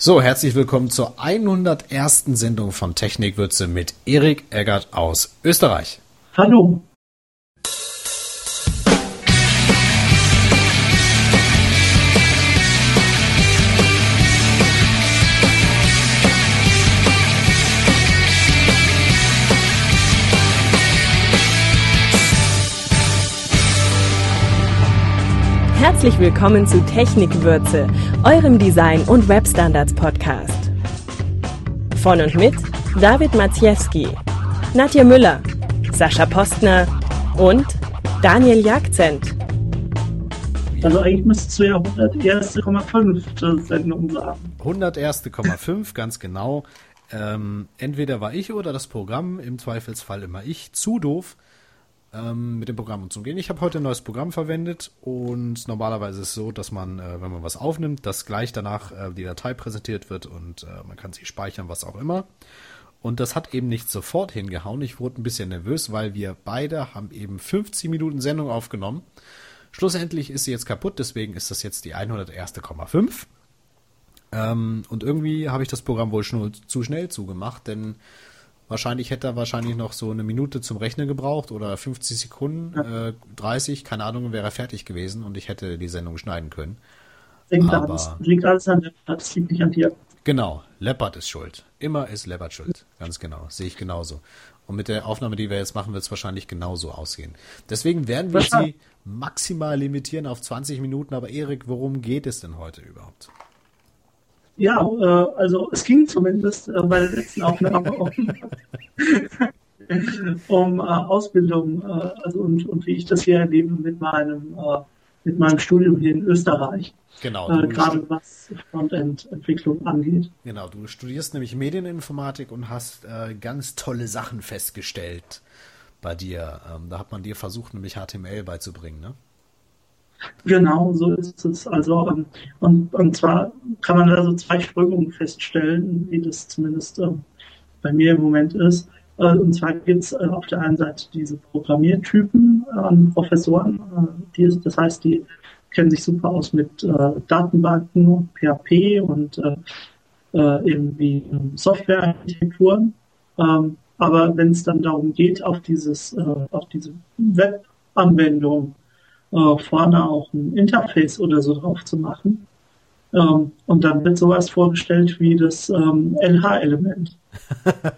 So, herzlich willkommen zur 101. Sendung von Technikwürze mit Erik Eggert aus Österreich. Hallo. Herzlich willkommen zu Technikwürze, eurem Design- und Webstandards-Podcast. Von und mit David Maciejewski, Nadja Müller, Sascha Postner und Daniel Jagzent. Also eigentlich müsstest du ja 101,5 Sendung sagen. 101,5, ganz genau. Ähm, entweder war ich oder das Programm, im Zweifelsfall immer ich, zu doof ähm, mit dem Programm umzugehen. Ich habe heute ein neues Programm verwendet und normalerweise ist es so, dass man, äh, wenn man was aufnimmt, dass gleich danach äh, die Datei präsentiert wird und äh, man kann sie speichern, was auch immer. Und das hat eben nicht sofort hingehauen. Ich wurde ein bisschen nervös, weil wir beide haben eben 15 Minuten Sendung aufgenommen. Schlussendlich ist sie jetzt kaputt, deswegen ist das jetzt die 101,5. Ähm, und irgendwie habe ich das Programm wohl schon zu schnell zugemacht, denn Wahrscheinlich hätte er wahrscheinlich noch so eine Minute zum Rechnen gebraucht oder 50 Sekunden, ja. äh, 30, keine Ahnung, wäre er fertig gewesen und ich hätte die Sendung schneiden können. Liegt, Aber, alles, liegt alles an Leopard, das liegt nicht an dir. Genau, Leopard ist schuld. Immer ist Leopard schuld. Ganz genau, sehe ich genauso. Und mit der Aufnahme, die wir jetzt machen, wird es wahrscheinlich genauso ausgehen. Deswegen werden wir sie maximal limitieren auf 20 Minuten. Aber Erik, worum geht es denn heute überhaupt? Ja, äh, also es ging zumindest äh, bei der letzten Aufnahme um, um äh, Ausbildung äh, also und, und wie ich das hier erlebe mit meinem, äh, mit meinem Studium hier in Österreich. Genau. Äh, gerade was Frontend-Entwicklung angeht. Genau, du studierst nämlich Medieninformatik und hast ganz tolle Sachen festgestellt bei dir. Ähm, da hat man dir versucht, nämlich HTML beizubringen, ne? Genau, so ist es. Also, ähm, und, und zwar kann man da so zwei Strömungen feststellen, wie das zumindest äh, bei mir im Moment ist. Äh, und zwar gibt es äh, auf der einen Seite diese Programmiertypen an Professoren, äh, die, das heißt, die kennen sich super aus mit äh, Datenbanken, PHP und äh, irgendwie ähm, Softwarearchitekturen. Ähm, aber wenn es dann darum geht, auf dieses, auf diese Webanwendung äh, vorne auch ein Interface oder so drauf zu machen. Ähm, und dann wird sowas vorgestellt wie das ähm, LH-Element.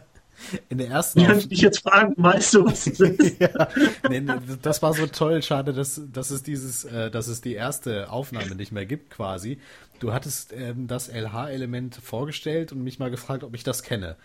In der ersten Ich könnte dich jetzt fragen, weißt du, was das ist? ja, nee, nee, das war so toll, schade, dass, dass es dieses, äh, dass es die erste Aufnahme nicht mehr gibt, quasi. Du hattest ähm, das LH-Element vorgestellt und mich mal gefragt, ob ich das kenne.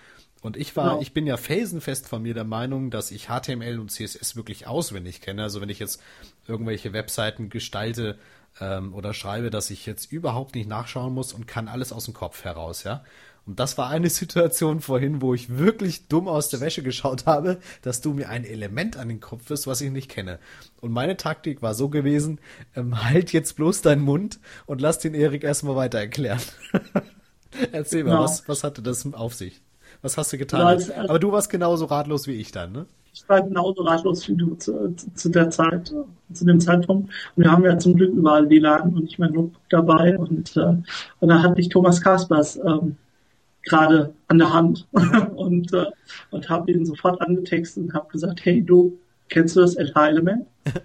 Und ich war, genau. ich bin ja felsenfest von mir der Meinung, dass ich HTML und CSS wirklich auswendig kenne. Also wenn ich jetzt irgendwelche Webseiten gestalte ähm, oder schreibe, dass ich jetzt überhaupt nicht nachschauen muss und kann alles aus dem Kopf heraus, ja. Und das war eine Situation vorhin, wo ich wirklich dumm aus der Wäsche geschaut habe, dass du mir ein Element an den Kopf wirst, was ich nicht kenne. Und meine Taktik war so gewesen, ähm, halt jetzt bloß deinen Mund und lass den Erik erstmal weiter erklären. Erzähl mal, genau. was, was hatte das auf sich? Was hast du getan? Also, Aber du warst genauso ratlos wie ich dann, ne? Ich war genauso ratlos wie du zu, zu, der Zeit, zu dem Zeitpunkt. Und wir haben ja zum Glück überall WLAN und nicht mehr Notebook dabei. Und, äh, und da hatte ich Thomas Kaspers ähm, gerade an der Hand und, äh, und habe ihn sofort angetextet und habe gesagt, hey du, kennst du das LH-Element?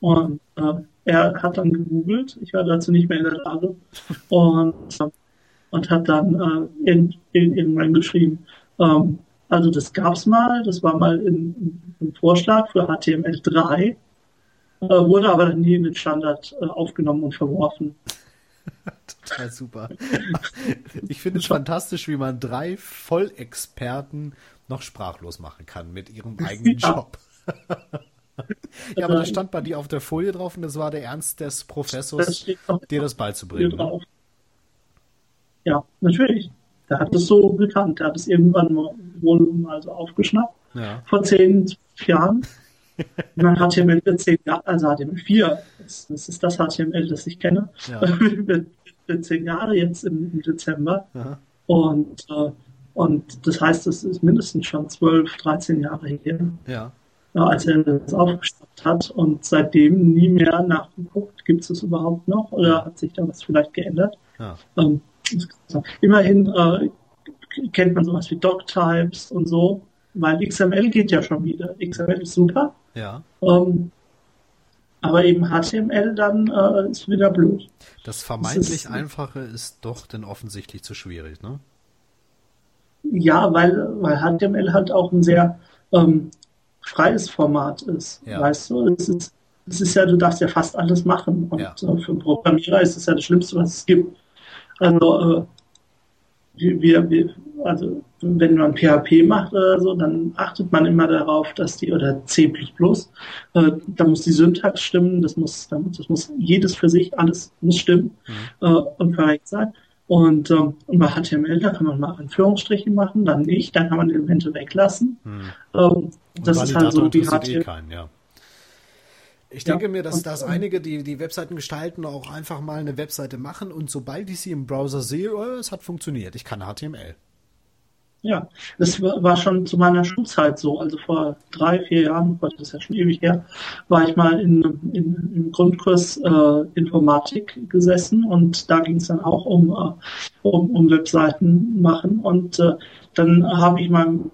Und äh, er hat dann gegoogelt, ich war dazu nicht mehr in der Lage und, äh, und hat dann äh, in, in, irgendwann geschrieben, ähm, also das gab's mal, das war mal ein Vorschlag für HTML3, äh, wurde aber nie in den Standard äh, aufgenommen und verworfen. Total super. Ich finde es fantastisch, wie man drei Vollexperten noch sprachlos machen kann mit ihrem eigenen ja. Job. ja, aber das stand bei dir auf der Folie drauf und das war der Ernst des Professors, das dir das beizubringen. Ja, natürlich. Der hat es so bekannt. Der hat es irgendwann wohl mal so aufgeschnappt. Ja. Vor zehn, Jahren. Und dann HTML für zehn Jahre, also HTML4, das, das, ist das HTML, das ich kenne, ja. für zehn Jahre jetzt im, im Dezember. Aha. Und, äh, und das heißt, es ist mindestens schon zwölf, dreizehn Jahre her. Ja. als er das aufgeschnappt hat und seitdem nie mehr nachgeguckt, gibt es es überhaupt noch oder hat sich da was vielleicht geändert? Ja. Ähm, immerhin äh, kennt man sowas wie Doctypes und so, weil XML geht ja schon wieder. XML ist super. Ja. Ähm, aber eben HTML dann äh, ist wieder blöd. Das vermeintlich ist, Einfache ist doch denn offensichtlich zu schwierig, ne? Ja, weil, weil HTML halt auch ein sehr ähm, freies Format ist. Ja. Weißt du, es ist, es ist ja, du darfst ja fast alles machen. Und ja. äh, für Programmierer ist es ja das Schlimmste, was es gibt. Also, äh, wir, wir, also wenn man PHP macht oder so, dann achtet man immer darauf, dass die, oder C++, äh, da muss die Syntax stimmen, das muss, das muss jedes für sich, alles muss stimmen mhm. äh, und korrekt sein. Und, ähm, und bei HTML, da kann man mal Anführungsstriche machen, dann nicht, dann kann man Elemente weglassen. Hm. Ähm, das ist halt so wie HTML. Eh keinen, ja. Ich denke ja, mir, dass, dass einige, die die Webseiten gestalten, auch einfach mal eine Webseite machen und sobald ich sie im Browser sehe, oh, es hat funktioniert. Ich kann HTML. Ja, das war schon zu meiner Schulzeit so. Also vor drei, vier Jahren, das ist ja schon ewig her, war ich mal in, in, im Grundkurs äh, Informatik gesessen und da ging es dann auch um, äh, um, um Webseiten machen. Und äh, dann habe ich meinem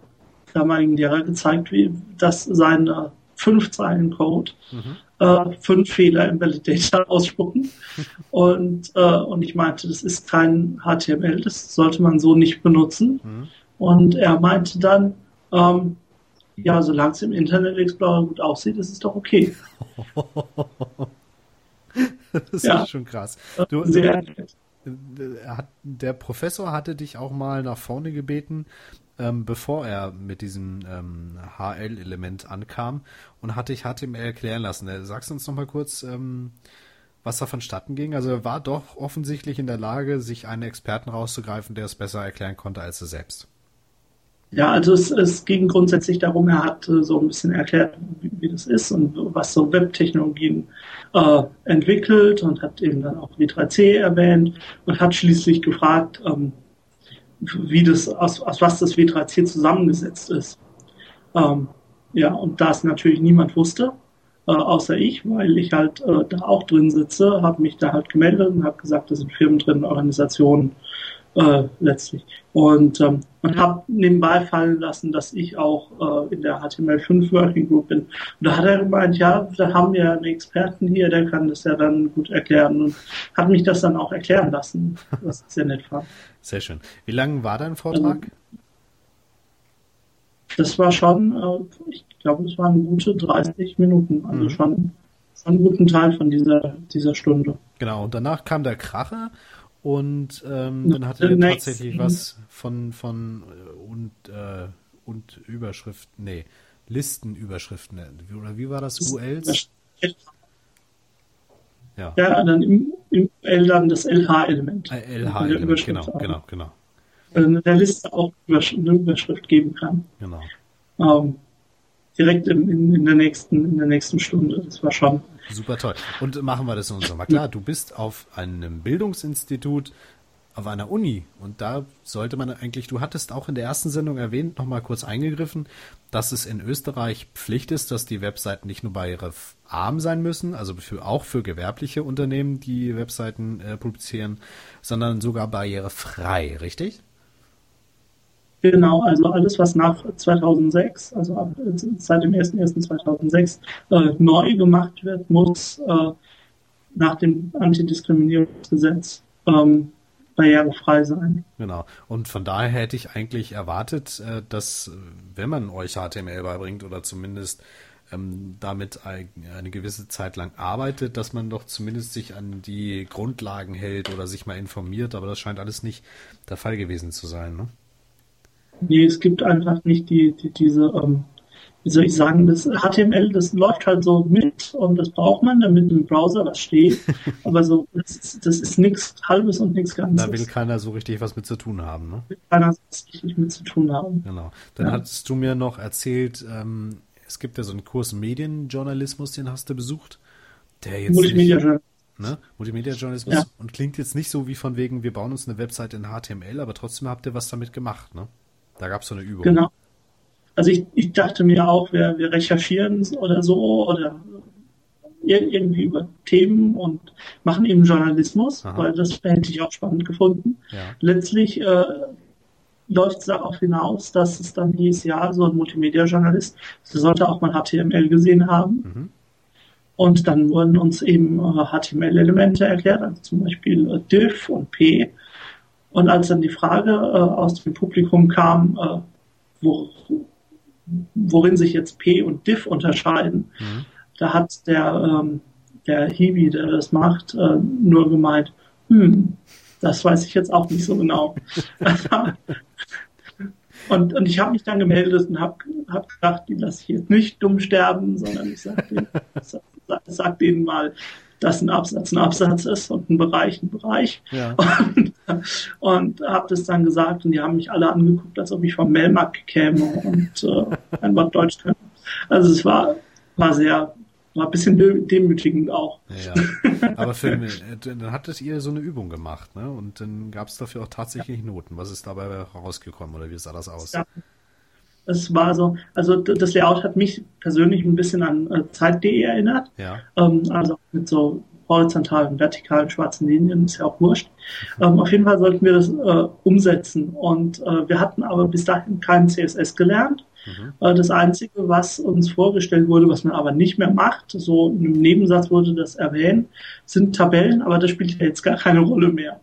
damaligen Lehrer gezeigt, wie das sein äh, fünf Zeilen Code, mhm. Äh, fünf Fehler im Validator ausspucken. und, äh, und ich meinte, das ist kein HTML, das sollte man so nicht benutzen. Mhm. Und er meinte dann, ähm, ja, solange es im Internet Explorer gut aussieht, ist es doch okay. das ist ja. schon krass. Du, Sehr hat, der Professor hatte dich auch mal nach vorne gebeten, ähm, bevor er mit diesem ähm, HL-Element ankam und hatte ich HTML erklären lassen. Äh, sagst du uns noch mal kurz, ähm, was da vonstatten ging? Also er war doch offensichtlich in der Lage, sich einen Experten rauszugreifen, der es besser erklären konnte als er selbst. Ja, also es, es ging grundsätzlich darum, er hat äh, so ein bisschen erklärt, wie, wie, das ist und was so Webtechnologien äh, entwickelt und hat eben dann auch W3C erwähnt und hat schließlich gefragt, ähm, wie das, aus, aus was das W3C zusammengesetzt ist. Ähm, ja, und da es natürlich niemand wusste, äh, außer ich, weil ich halt äh, da auch drin sitze, habe mich da halt gemeldet und habe gesagt, da sind Firmen drin, Organisationen äh, letztlich. Und, ähm, und habe nebenbei fallen lassen, dass ich auch äh, in der HTML5 Working Group bin. Und da hat er gemeint, ja, da haben wir einen Experten hier, der kann das ja dann gut erklären und hat mich das dann auch erklären lassen, was sehr nett war. Sehr schön. Wie lang war dein Vortrag? Ähm, das war schon, äh, ich glaube, es waren gute 30 Minuten, also mhm. schon, schon einen guten Teil von dieser, dieser Stunde. Genau, und danach kam der Kracher und ähm, dann hatte er tatsächlich was von, von äh, und, äh, und Überschrift, nee, Listenüberschriften. Oder wie war das? ULs? Ja. ja, dann im, im L dann das LH-Element. Äh, LH-Element, genau, auch. genau, genau. Also der Liste auch eine Überschrift geben kann. Genau. Ähm, direkt in, in, der nächsten, in der nächsten Stunde. Das war schon. Super toll. Und machen wir das in unserem. Klar, du bist auf einem Bildungsinstitut, auf einer Uni und da sollte man eigentlich, du hattest auch in der ersten Sendung erwähnt, nochmal kurz eingegriffen, dass es in Österreich Pflicht ist, dass die Webseiten nicht nur barrierearm sein müssen, also für, auch für gewerbliche Unternehmen, die Webseiten äh, publizieren, sondern sogar barrierefrei, richtig? Genau, also alles, was nach 2006, also seit dem 01.01.2006 äh, neu gemacht wird, muss äh, nach dem Antidiskriminierungsgesetz ähm, barrierefrei sein. Genau. Und von daher hätte ich eigentlich erwartet, äh, dass wenn man euch HTML beibringt oder zumindest ähm, damit eine gewisse Zeit lang arbeitet, dass man doch zumindest sich an die Grundlagen hält oder sich mal informiert. Aber das scheint alles nicht der Fall gewesen zu sein. Ne? Nee, es gibt einfach nicht die, die diese, ähm, wie soll ich sagen, das HTML, das läuft halt so mit und das braucht man, damit im Browser was steht. Aber so, das ist, das ist nichts Halbes und nichts Ganzes. Da will keiner so richtig was mit zu tun haben, ne? Will keiner so richtig mit zu tun haben. Genau. Dann ja. hattest du mir noch erzählt, ähm, es gibt ja so einen Kurs Medienjournalismus, den hast du besucht. Der jetzt Multimedia Ne? Multimedia-Journalismus ja. und klingt jetzt nicht so wie von wegen, wir bauen uns eine Website in HTML, aber trotzdem habt ihr was damit gemacht, ne? Da gab es so eine Übung. Genau. Also ich, ich dachte mir auch, wir, wir recherchieren oder so oder irgendwie über Themen und machen eben Journalismus, Aha. weil das hätte ich auch spannend gefunden. Ja. Letztlich äh, läuft es darauf hinaus, dass es dann hieß, ja, so ein Multimedia-Journalist, der sollte auch mal HTML gesehen haben. Mhm. Und dann wurden uns eben äh, HTML-Elemente erklärt, also zum Beispiel äh, div und p. Und als dann die Frage äh, aus dem Publikum kam, äh, wo, worin sich jetzt p und div unterscheiden, mhm. da hat der, ähm, der Hiwi, der das macht, äh, nur gemeint, hm, das weiß ich jetzt auch nicht so genau. und, und ich habe mich dann gemeldet und habe hab gedacht, die lasse ich jetzt nicht dumm sterben, sondern ich sage denen, sag, sag denen mal, dass ein Absatz ein Absatz ist und ein Bereich ein Bereich. Ja. Und, und habe das dann gesagt und die haben mich alle angeguckt, als ob ich vom Melmark käme und äh, ein Wort Deutsch könnte. Also es war, war sehr, war ein bisschen demütigend auch. Ja, aber für, dann hattet ihr so eine Übung gemacht, ne? Und dann gab es dafür auch tatsächlich ja. Noten. Was ist dabei rausgekommen oder wie sah das aus? Ja. Es war so, also das Layout hat mich persönlich ein bisschen an äh, Zeit.de erinnert. Ja. Ähm, also mit so horizontalen, vertikalen schwarzen Linien, ist ja auch wurscht. Ähm, auf jeden Fall sollten wir das äh, umsetzen. Und äh, wir hatten aber bis dahin keinen CSS gelernt. Mhm. Äh, das Einzige, was uns vorgestellt wurde, was man aber nicht mehr macht, so in einem Nebensatz wurde das erwähnt, sind Tabellen, aber das spielt ja jetzt gar keine Rolle mehr.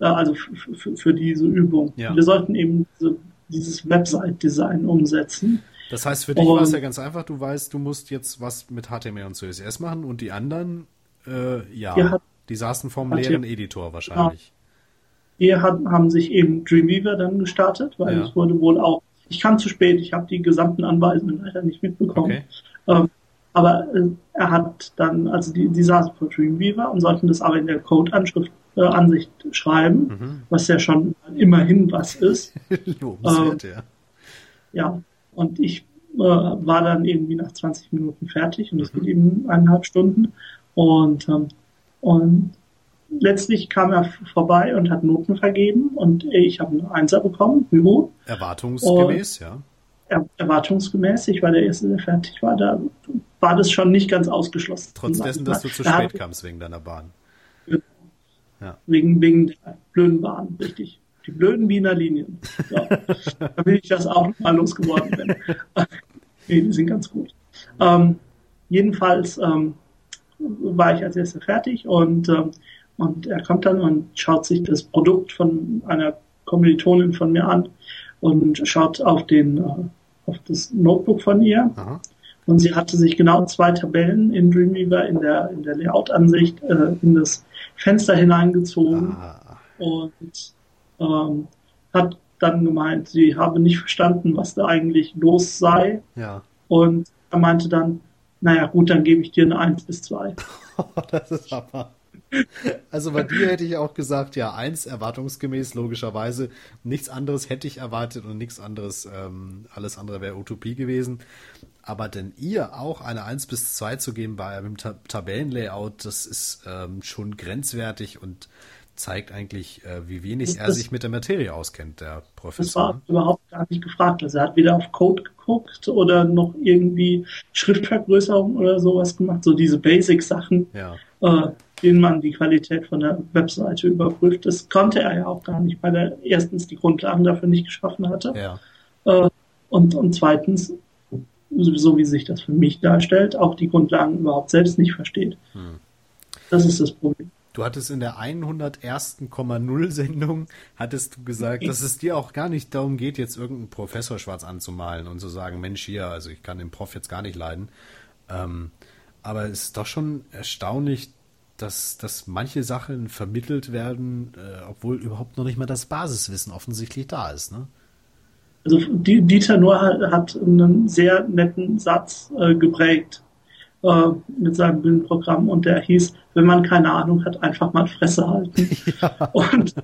Äh, also für diese Übung. Ja. Wir sollten eben diese, dieses Website-Design umsetzen. Das heißt, für dich war es ja ganz einfach, du weißt, du musst jetzt was mit HTML und CSS machen und die anderen, äh, ja, hat, die saßen vorm leeren Editor wahrscheinlich. Ja. Hier haben sich eben Dreamweaver dann gestartet, weil ja. es wurde wohl auch ich kam zu spät, ich habe die gesamten Anweisungen leider nicht mitbekommen. Okay. Ähm, aber äh, er hat dann, also die, die saßen vor Dreamweaver und sollten das aber in der Code-Anschrift äh, Ansicht schreiben, mhm. was ja schon immerhin was ist. Lobenswert, ähm, ja. Ja, und ich äh, war dann irgendwie nach 20 Minuten fertig und das mhm. geht eben eineinhalb Stunden. Und, ähm, und letztlich kam er vorbei und hat Noten vergeben und ich habe eine Einser bekommen, Büro. Erwartungsgemäß, und, ja. Er, erwartungsgemäß, ich war der Erste, der fertig war, da war das schon nicht ganz ausgeschlossen. Trotz dessen, dass du zu da spät kamst wegen deiner Bahn. Ja. Wegen, wegen der blöden Bahn, richtig. Die blöden Wiener Linien. So. da will ich das auch mal losgeworden bin. nee, die sind ganz gut. Ähm, jedenfalls ähm, war ich als erster fertig und ähm, und er kommt dann und schaut sich das Produkt von einer Kommilitonin von mir an und schaut auf den, äh, auf das Notebook von ihr. Aha. Und sie hatte sich genau zwei Tabellen in Dreamweaver in der, in der Layout-Ansicht äh, in das Fenster hineingezogen ah. und ähm, hat dann gemeint, sie habe nicht verstanden, was da eigentlich los sei. Ja. Und er meinte dann, naja gut, dann gebe ich dir eine 1 bis 2. das ist aber. Also bei dir hätte ich auch gesagt, ja, eins erwartungsgemäß, logischerweise. Nichts anderes hätte ich erwartet und nichts anderes, ähm, alles andere wäre Utopie gewesen. Aber denn ihr auch eine 1 bis 2 zu geben bei einem Ta Tabellenlayout, das ist ähm, schon grenzwertig und zeigt eigentlich, äh, wie wenig das, er sich mit der Materie auskennt, der Professor. Das war überhaupt gar nicht gefragt. Also er hat weder auf Code geguckt oder noch irgendwie Schriftvergrößerung oder sowas gemacht. So diese Basic-Sachen. Ja. Äh, denen man die Qualität von der Webseite überprüft. Das konnte er ja auch gar nicht, weil er erstens die Grundlagen dafür nicht geschaffen hatte. Ja. Äh, und, und zweitens, so wie sich das für mich darstellt, auch die Grundlagen überhaupt selbst nicht versteht. Hm. Das ist das Problem. Du hattest in der 101.0 Sendung, hattest du gesagt, dass es dir auch gar nicht darum geht, jetzt irgendeinen Professor schwarz anzumalen und zu sagen, Mensch, hier, also ich kann den Prof jetzt gar nicht leiden. Ähm, aber es ist doch schon erstaunlich, dass, dass manche Sachen vermittelt werden, äh, obwohl überhaupt noch nicht mal das Basiswissen offensichtlich da ist. Ne? Also Dieter Nuhr hat einen sehr netten Satz äh, geprägt äh, mit seinem Bühnenprogramm und der hieß, wenn man keine Ahnung hat, einfach mal Fresse halten. Ja. Und,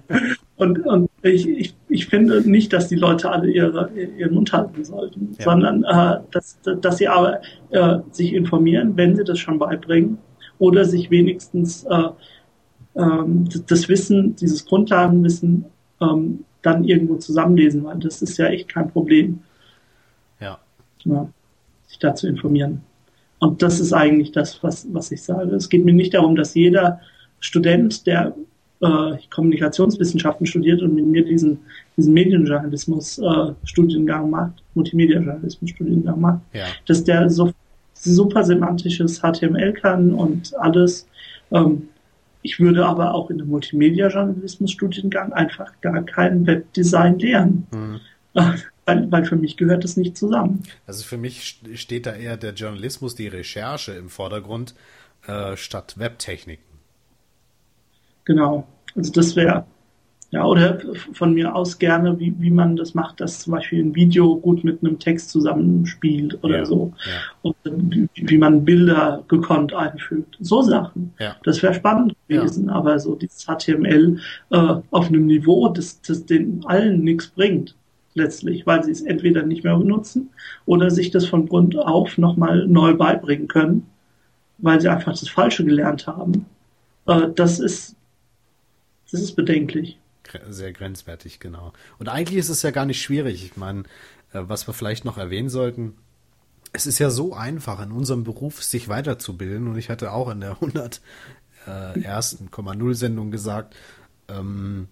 und, und ich, ich, ich finde nicht, dass die Leute alle ihre, ihren Mund halten sollten, ja. sondern äh, dass, dass sie aber äh, sich informieren, wenn sie das schon beibringen oder sich wenigstens äh, ähm, das Wissen, dieses Grundlagenwissen ähm, dann irgendwo zusammenlesen, weil das ist ja echt kein Problem. Ja. ja sich da zu informieren. Und das ist eigentlich das, was, was ich sage. Es geht mir nicht darum, dass jeder Student, der äh, Kommunikationswissenschaften studiert und mit mir diesen, diesen Medienjournalismus-Studiengang äh, macht, Multimedia-Journalismus-Studiengang macht, ja. dass der so super semantisches HTML kann und alles. Ähm, ich würde aber auch in dem Multimedia-Journalismus-Studiengang einfach gar kein Webdesign lernen. Mhm. Weil, weil für mich gehört das nicht zusammen. Also für mich steht da eher der Journalismus, die Recherche im Vordergrund äh, statt Webtechniken. Genau. Also das wäre, ja, oder von mir aus gerne, wie, wie man das macht, dass zum Beispiel ein Video gut mit einem Text zusammenspielt oder ja, so. Ja. Und wie, man Bilder gekonnt einfügt. So Sachen. Ja. Das wäre spannend gewesen, aber so dieses HTML äh, auf einem Niveau, das, das den allen nichts bringt letztlich, weil sie es entweder nicht mehr benutzen oder sich das von Grund auf nochmal neu beibringen können, weil sie einfach das Falsche gelernt haben. Äh, das ist das ist bedenklich. Sehr grenzwertig, genau. Und eigentlich ist es ja gar nicht schwierig. Ich meine, äh, was wir vielleicht noch erwähnen sollten, es ist ja so einfach in unserem Beruf sich weiterzubilden. Und ich hatte auch in der 101,0 Sendung gesagt, ähm,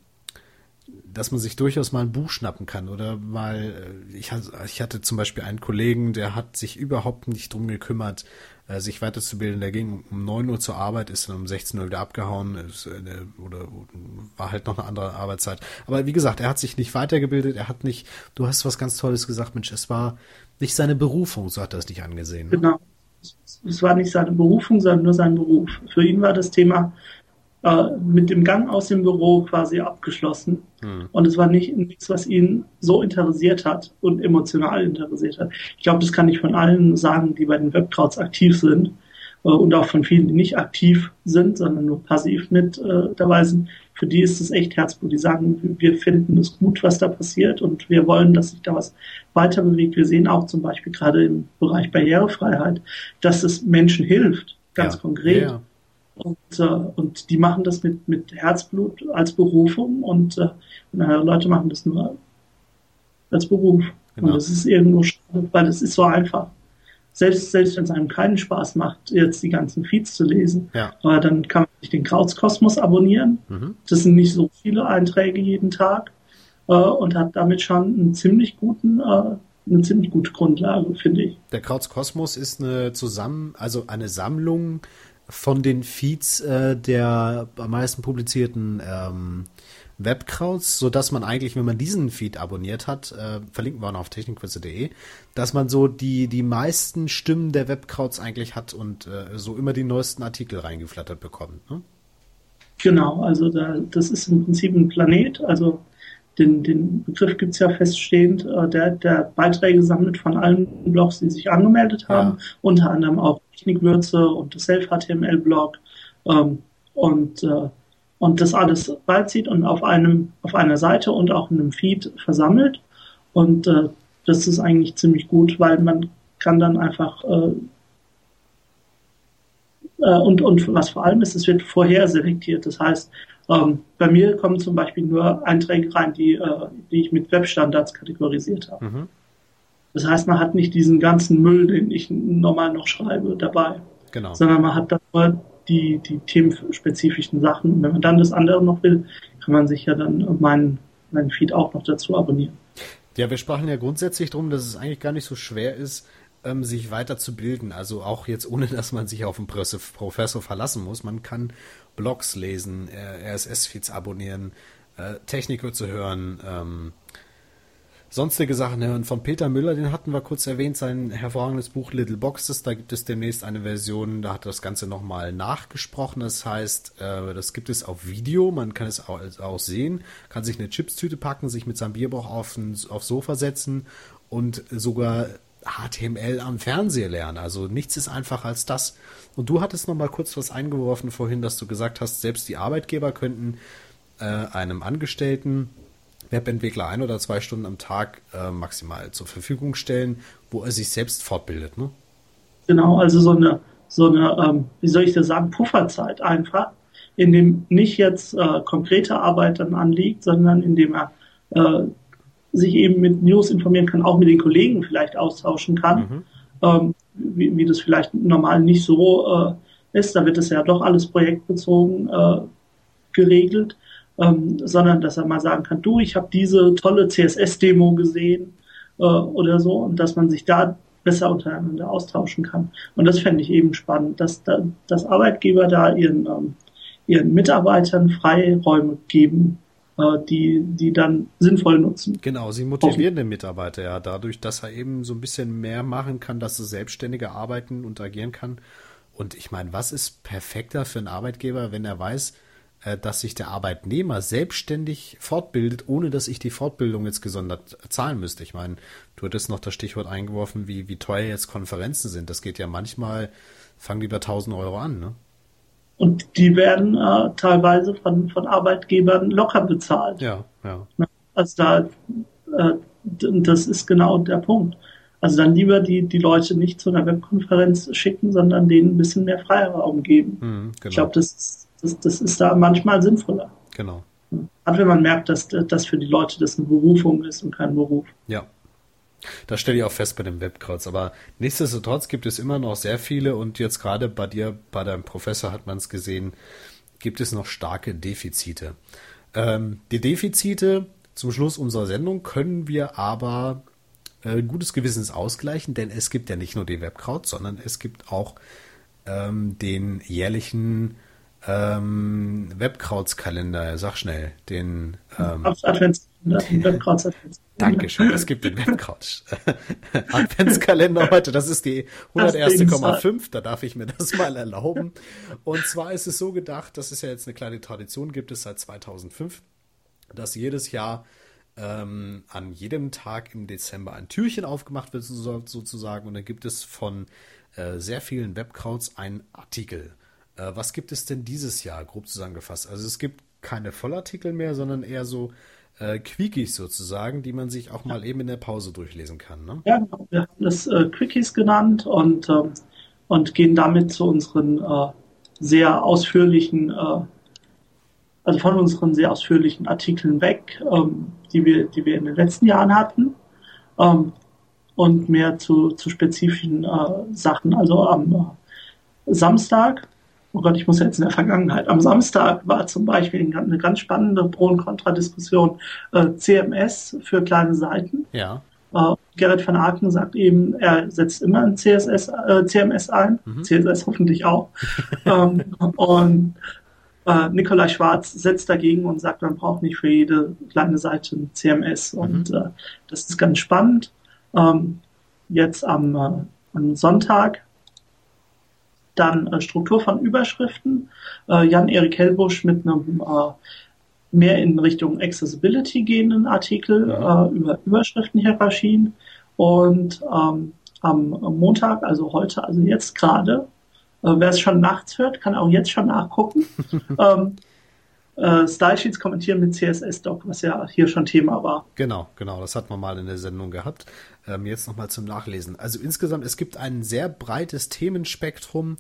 dass man sich durchaus mal ein Buch schnappen kann oder mal, äh, ich hatte, ich hatte zum Beispiel einen Kollegen, der hat sich überhaupt nicht drum gekümmert, äh, sich weiterzubilden. Der ging um 9 Uhr zur Arbeit, ist dann um 16 Uhr wieder abgehauen ist, äh, oder war halt noch eine andere Arbeitszeit. Aber wie gesagt, er hat sich nicht weitergebildet, er hat nicht, du hast was ganz Tolles gesagt, Mensch, es war nicht seine Berufung, so hat er es nicht angesehen. Ne? Genau. Es war nicht seine Berufung, sondern nur sein Beruf. Für ihn war das Thema äh, mit dem Gang aus dem Büro quasi abgeschlossen. Hm. Und es war nicht nichts, was ihn so interessiert hat und emotional interessiert hat. Ich glaube, das kann ich von allen sagen, die bei den Webkrauts aktiv sind äh, und auch von vielen, die nicht aktiv sind, sondern nur passiv mit äh, dabei sind. Für die ist es echt Herzblut. Die sagen, wir finden es gut, was da passiert und wir wollen, dass sich da was weiter bewegt. Wir sehen auch zum Beispiel gerade im Bereich Barrierefreiheit, dass es Menschen hilft, ganz ja. konkret. Ja und, äh, und die machen das mit, mit Herzblut als Berufung und äh, Leute machen das nur als Beruf. Genau. Und das ist irgendwo schade, weil es ist so einfach. Selbst, selbst wenn es einem keinen Spaß macht, jetzt die ganzen Feeds zu lesen, ja. aber dann kann man sich den Krautskosmos abonnieren. Mhm. Das sind nicht so viele Einträge jeden Tag äh, und hat damit schon einen ziemlich guten äh, eine ziemlich gute Grundlage, finde ich. Der Krautskosmos ist eine zusammen, also eine Sammlung von den Feeds äh, der am meisten publizierten ähm, Webkrauts, so dass man eigentlich, wenn man diesen Feed abonniert hat, äh, verlinken wir auch noch auf technikwürze.de, dass man so die, die meisten Stimmen der Webkrauts eigentlich hat und äh, so immer die neuesten Artikel reingeflattert bekommt. Ne? Genau, also da, das ist im Prinzip ein Planet, also den, den Begriff gibt es ja feststehend, äh, der, der Beiträge sammelt von allen Blogs, die sich angemeldet haben, ja. unter anderem auch Technikwürze und das Self-HTML-Blog ähm, und, äh, und das alles beizieht und auf einem auf einer Seite und auch in einem Feed versammelt. Und äh, das ist eigentlich ziemlich gut, weil man kann dann einfach äh, äh, und, und was vor allem ist, es wird vorher selektiert. Das heißt, ähm, bei mir kommen zum Beispiel nur Einträge rein, die, äh, die ich mit Webstandards kategorisiert habe. Mhm. Das heißt, man hat nicht diesen ganzen Müll, den ich normal noch schreibe, dabei. Genau. Sondern man hat da nur die, die themenspezifischen Sachen. Und wenn man dann das andere noch will, kann man sich ja dann meinen, meinen Feed auch noch dazu abonnieren. Ja, wir sprachen ja grundsätzlich darum, dass es eigentlich gar nicht so schwer ist, ähm, sich weiterzubilden. Also auch jetzt ohne, dass man sich auf einen Professor verlassen muss. Man kann Blogs lesen, äh, RSS-Feeds abonnieren, äh, Techniker zu hören, ähm, sonstige Sachen hören. Von Peter Müller, den hatten wir kurz erwähnt, sein hervorragendes Buch Little Boxes. Da gibt es demnächst eine Version, da hat das Ganze nochmal nachgesprochen. Das heißt, äh, das gibt es auf Video, man kann es auch, auch sehen, kann sich eine Chipstüte packen, sich mit seinem Bierbauch auf aufs Sofa setzen und sogar HTML am Fernseher lernen. Also nichts ist einfacher als das. Und du hattest noch mal kurz was eingeworfen vorhin, dass du gesagt hast, selbst die Arbeitgeber könnten äh, einem Angestellten Webentwickler ein oder zwei Stunden am Tag äh, maximal zur Verfügung stellen, wo er sich selbst fortbildet. Ne? Genau, also so eine, so eine ähm, wie soll ich das sagen, Pufferzeit einfach, in dem nicht jetzt äh, konkrete Arbeit dann anliegt, sondern in dem er äh, sich eben mit News informieren kann, auch mit den Kollegen vielleicht austauschen kann. Mhm. Ähm, wie, wie das vielleicht normal nicht so äh, ist. Da wird es ja doch alles projektbezogen äh, geregelt, ähm, sondern dass er mal sagen kann, du, ich habe diese tolle CSS-Demo gesehen äh, oder so und dass man sich da besser untereinander austauschen kann. Und das fände ich eben spannend, dass, da, dass Arbeitgeber da ihren, ähm, ihren Mitarbeitern Freiräume geben, die, die dann sinnvoll nutzen. Genau, sie motivieren den Mitarbeiter ja dadurch, dass er eben so ein bisschen mehr machen kann, dass er selbstständiger arbeiten und agieren kann. Und ich meine, was ist perfekter für einen Arbeitgeber, wenn er weiß, äh, dass sich der Arbeitnehmer selbstständig fortbildet, ohne dass ich die Fortbildung jetzt gesondert zahlen müsste. Ich meine, du hattest noch das Stichwort eingeworfen, wie, wie teuer jetzt Konferenzen sind. Das geht ja manchmal, fangen die bei 1000 Euro an, ne? Und die werden äh, teilweise von, von Arbeitgebern locker bezahlt. Ja, ja. Also da, äh, das ist genau der Punkt. Also dann lieber die, die Leute nicht zu einer Webkonferenz schicken, sondern denen ein bisschen mehr Freiraum geben. Mhm, genau. Ich glaube, das ist das, das ist da manchmal sinnvoller. Genau. Gerade wenn man merkt, dass das für die Leute das eine Berufung ist und kein Beruf. Ja. Das stelle ich auch fest bei dem Webkreuz. Aber nichtsdestotrotz gibt es immer noch sehr viele und jetzt gerade bei dir, bei deinem Professor hat man es gesehen, gibt es noch starke Defizite. Ähm, die Defizite zum Schluss unserer Sendung können wir aber äh, gutes Gewissens ausgleichen, denn es gibt ja nicht nur den Webkraut, sondern es gibt auch ähm, den jährlichen ähm, Webkrautskalender, sag schnell, den ähm, Adventskalender. Dankeschön, es gibt den Webkraut Adventskalender heute, das ist die 101,5, da darf ich mir das mal erlauben. Und zwar ist es so gedacht, das ist ja jetzt eine kleine Tradition, gibt es seit 2005, dass jedes Jahr ähm, an jedem Tag im Dezember ein Türchen aufgemacht wird, sozusagen, und dann gibt es von äh, sehr vielen Webkrauts einen Artikel. Äh, was gibt es denn dieses Jahr, grob zusammengefasst? Also es gibt keine Vollartikel mehr, sondern eher so äh, Quickies sozusagen, die man sich auch mal eben in der Pause durchlesen kann. Ne? Ja, genau. Wir haben das äh, Quickies genannt und, äh, und gehen damit zu unseren äh, sehr ausführlichen, äh, also von unseren sehr ausführlichen Artikeln weg, ähm, die, wir, die wir in den letzten Jahren hatten. Ähm, und mehr zu, zu spezifischen äh, Sachen. Also am Samstag oh Gott, ich muss jetzt in der Vergangenheit. Am Samstag war zum Beispiel eine ganz spannende Pro- und Kontra-Diskussion äh, CMS für kleine Seiten. Ja. Äh, Gerrit van Aken sagt eben, er setzt immer ein CSS, äh, CMS ein, mhm. CSS hoffentlich auch. ähm, und äh, Nikolai Schwarz setzt dagegen und sagt, man braucht nicht für jede kleine Seite ein CMS. Mhm. Und äh, das ist ganz spannend. Ähm, jetzt am, äh, am Sonntag dann äh, Struktur von Überschriften. Äh, Jan-Erik Hellbusch mit einem äh, mehr in Richtung Accessibility gehenden Artikel ja. äh, über Überschriftenhierarchien. Und ähm, am Montag, also heute, also jetzt gerade, äh, wer es schon nachts hört, kann auch jetzt schon nachgucken. ähm, äh, Stylesheets kommentieren mit CSS-Doc, was ja hier schon Thema war. Genau, genau, das hat man mal in der Sendung gehabt. Ähm, jetzt nochmal zum Nachlesen. Also insgesamt, es gibt ein sehr breites Themenspektrum,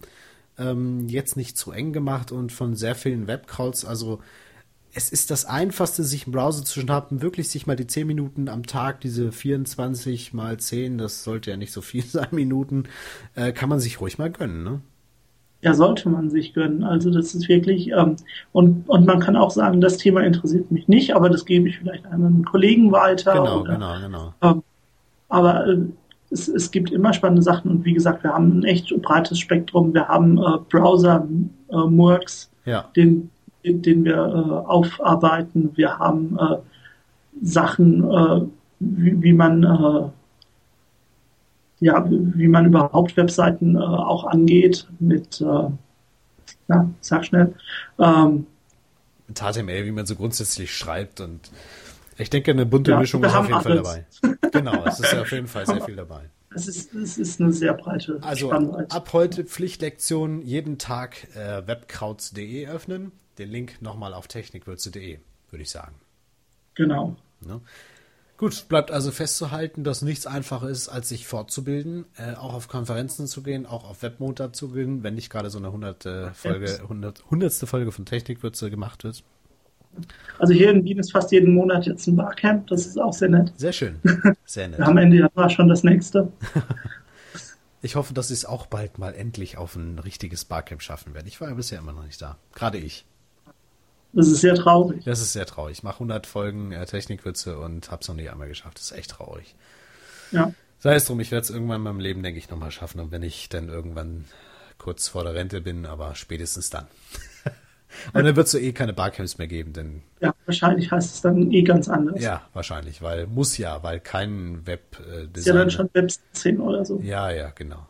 ähm, jetzt nicht zu eng gemacht und von sehr vielen Webcalls. Also es ist das Einfachste, sich im Browser zu schnappen, wirklich sich mal die 10 Minuten am Tag, diese 24 mal 10, das sollte ja nicht so viel sein, Minuten, äh, kann man sich ruhig mal gönnen, ne? Ja, sollte man sich gönnen. Also das ist wirklich, ähm, und, und man kann auch sagen, das Thema interessiert mich nicht, aber das gebe ich vielleicht einem Kollegen weiter. Genau, oder, genau, genau. Ähm, aber äh, es, es gibt immer spannende Sachen und wie gesagt, wir haben ein echt breites Spektrum. Wir haben äh, Browser äh, Murks, ja. den, den, den wir äh, aufarbeiten. Wir haben äh, Sachen, äh, wie, wie man äh, ja, wie man überhaupt Webseiten äh, auch angeht mit, äh, ja, sag schnell. Ähm, mit HTML, wie man so grundsätzlich schreibt und ich denke, eine bunte ja, Mischung ist auf jeden alles. Fall dabei. Genau, es ist auf jeden Fall sehr viel dabei. Es ist, es ist eine sehr breite Also Spannweite. ab heute Pflichtlektion jeden Tag äh, webkrauts.de öffnen. Den Link nochmal auf technikwürze.de, würde ich sagen. Genau. Ne? Gut, bleibt also festzuhalten, dass nichts einfacher ist, als sich fortzubilden, äh, auch auf Konferenzen zu gehen, auch auf Webmontag zu gehen, wenn nicht gerade so eine hunderte Folge, hundertste Folge von Technikwürze gemacht wird. Also hier in Wien ist fast jeden Monat jetzt ein Barcamp, das ist auch sehr nett. Sehr schön, sehr nett. Am Ende Januar schon das nächste. Ich hoffe, dass sie es auch bald mal endlich auf ein richtiges Barcamp schaffen werden. Ich war ja bisher immer noch nicht da. Gerade ich. Das ist sehr traurig. Das ist sehr traurig. Ich mache 100 Folgen äh, Technikwürze und habe es noch nicht einmal geschafft. Das ist echt traurig. Ja. Sei es drum, ich werde es irgendwann in meinem Leben, denke ich, nochmal schaffen. Und wenn ich dann irgendwann kurz vor der Rente bin, aber spätestens dann. und dann wird es so eh keine Barcamps mehr geben, denn. Ja, wahrscheinlich heißt es dann eh ganz anders. Ja, wahrscheinlich, weil muss ja, weil kein Web äh, Ist ja dann schon Web 10 oder so. Ja, ja, genau.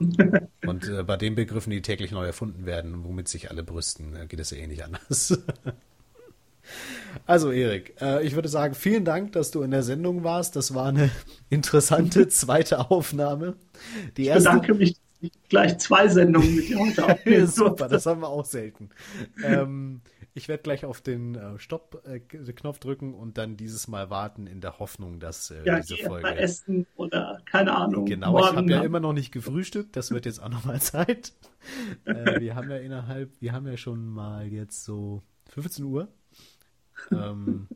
und äh, bei den Begriffen, die täglich neu erfunden werden, womit sich alle brüsten, äh, geht es ja eh nicht anders. Also Erik, äh, ich würde sagen, vielen Dank, dass du in der Sendung warst. Das war eine interessante zweite Aufnahme. Die ich bedanke mich, dass ich gleich zwei Sendungen mit dir heute Super, das haben wir auch selten. Ähm, ich werde gleich auf den äh, Stopp-Knopf äh, drücken und dann dieses Mal warten in der Hoffnung, dass äh, ja, diese Folge. Mal essen oder keine Ahnung. Genau, ich habe ja immer noch nicht gefrühstückt. Das wird jetzt auch nochmal Zeit. äh, wir haben ja innerhalb, wir haben ja schon mal jetzt so 15 Uhr ähm,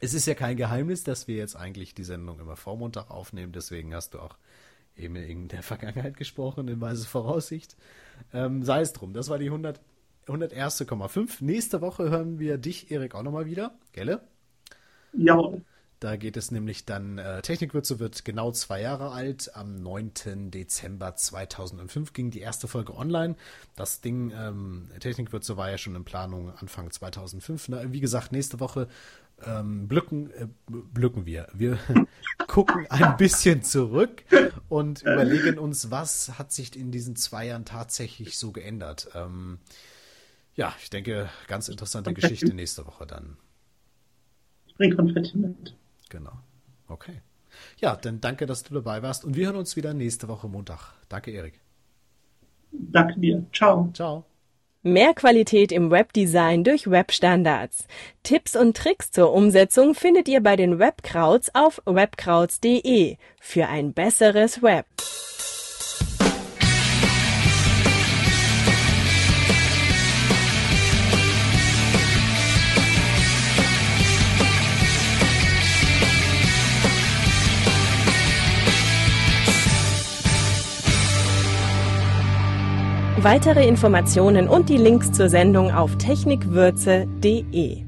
es ist ja kein Geheimnis, dass wir jetzt eigentlich die Sendung immer vor Montag aufnehmen, deswegen hast du auch eben in der Vergangenheit gesprochen, in weise Voraussicht. Ähm, sei es drum, das war die 100, 101,5. Nächste Woche hören wir dich, Erik, auch nochmal wieder, gelle? Jawohl. Da geht es nämlich dann, äh, Technikwürze wird genau zwei Jahre alt. Am 9. Dezember 2005 ging die erste Folge online. Das Ding, ähm, Technikwürze war ja schon in Planung Anfang 2005. Na, wie gesagt, nächste Woche ähm, blücken, äh, blücken wir. Wir gucken ein bisschen zurück und überlegen uns, was hat sich in diesen zwei Jahren tatsächlich so geändert. Ähm, ja, ich denke, ganz interessante Geschichte nächste Woche dann. Bring Konfetti mit. Genau. Okay. Ja, dann danke, dass du dabei warst und wir hören uns wieder nächste Woche Montag. Danke, Erik. Danke dir. Ciao. Ciao. Mehr Qualität im Webdesign durch Webstandards. Tipps und Tricks zur Umsetzung findet ihr bei den Webkrauts auf webkrauts.de für ein besseres Web. Weitere Informationen und die Links zur Sendung auf technikwürze.de.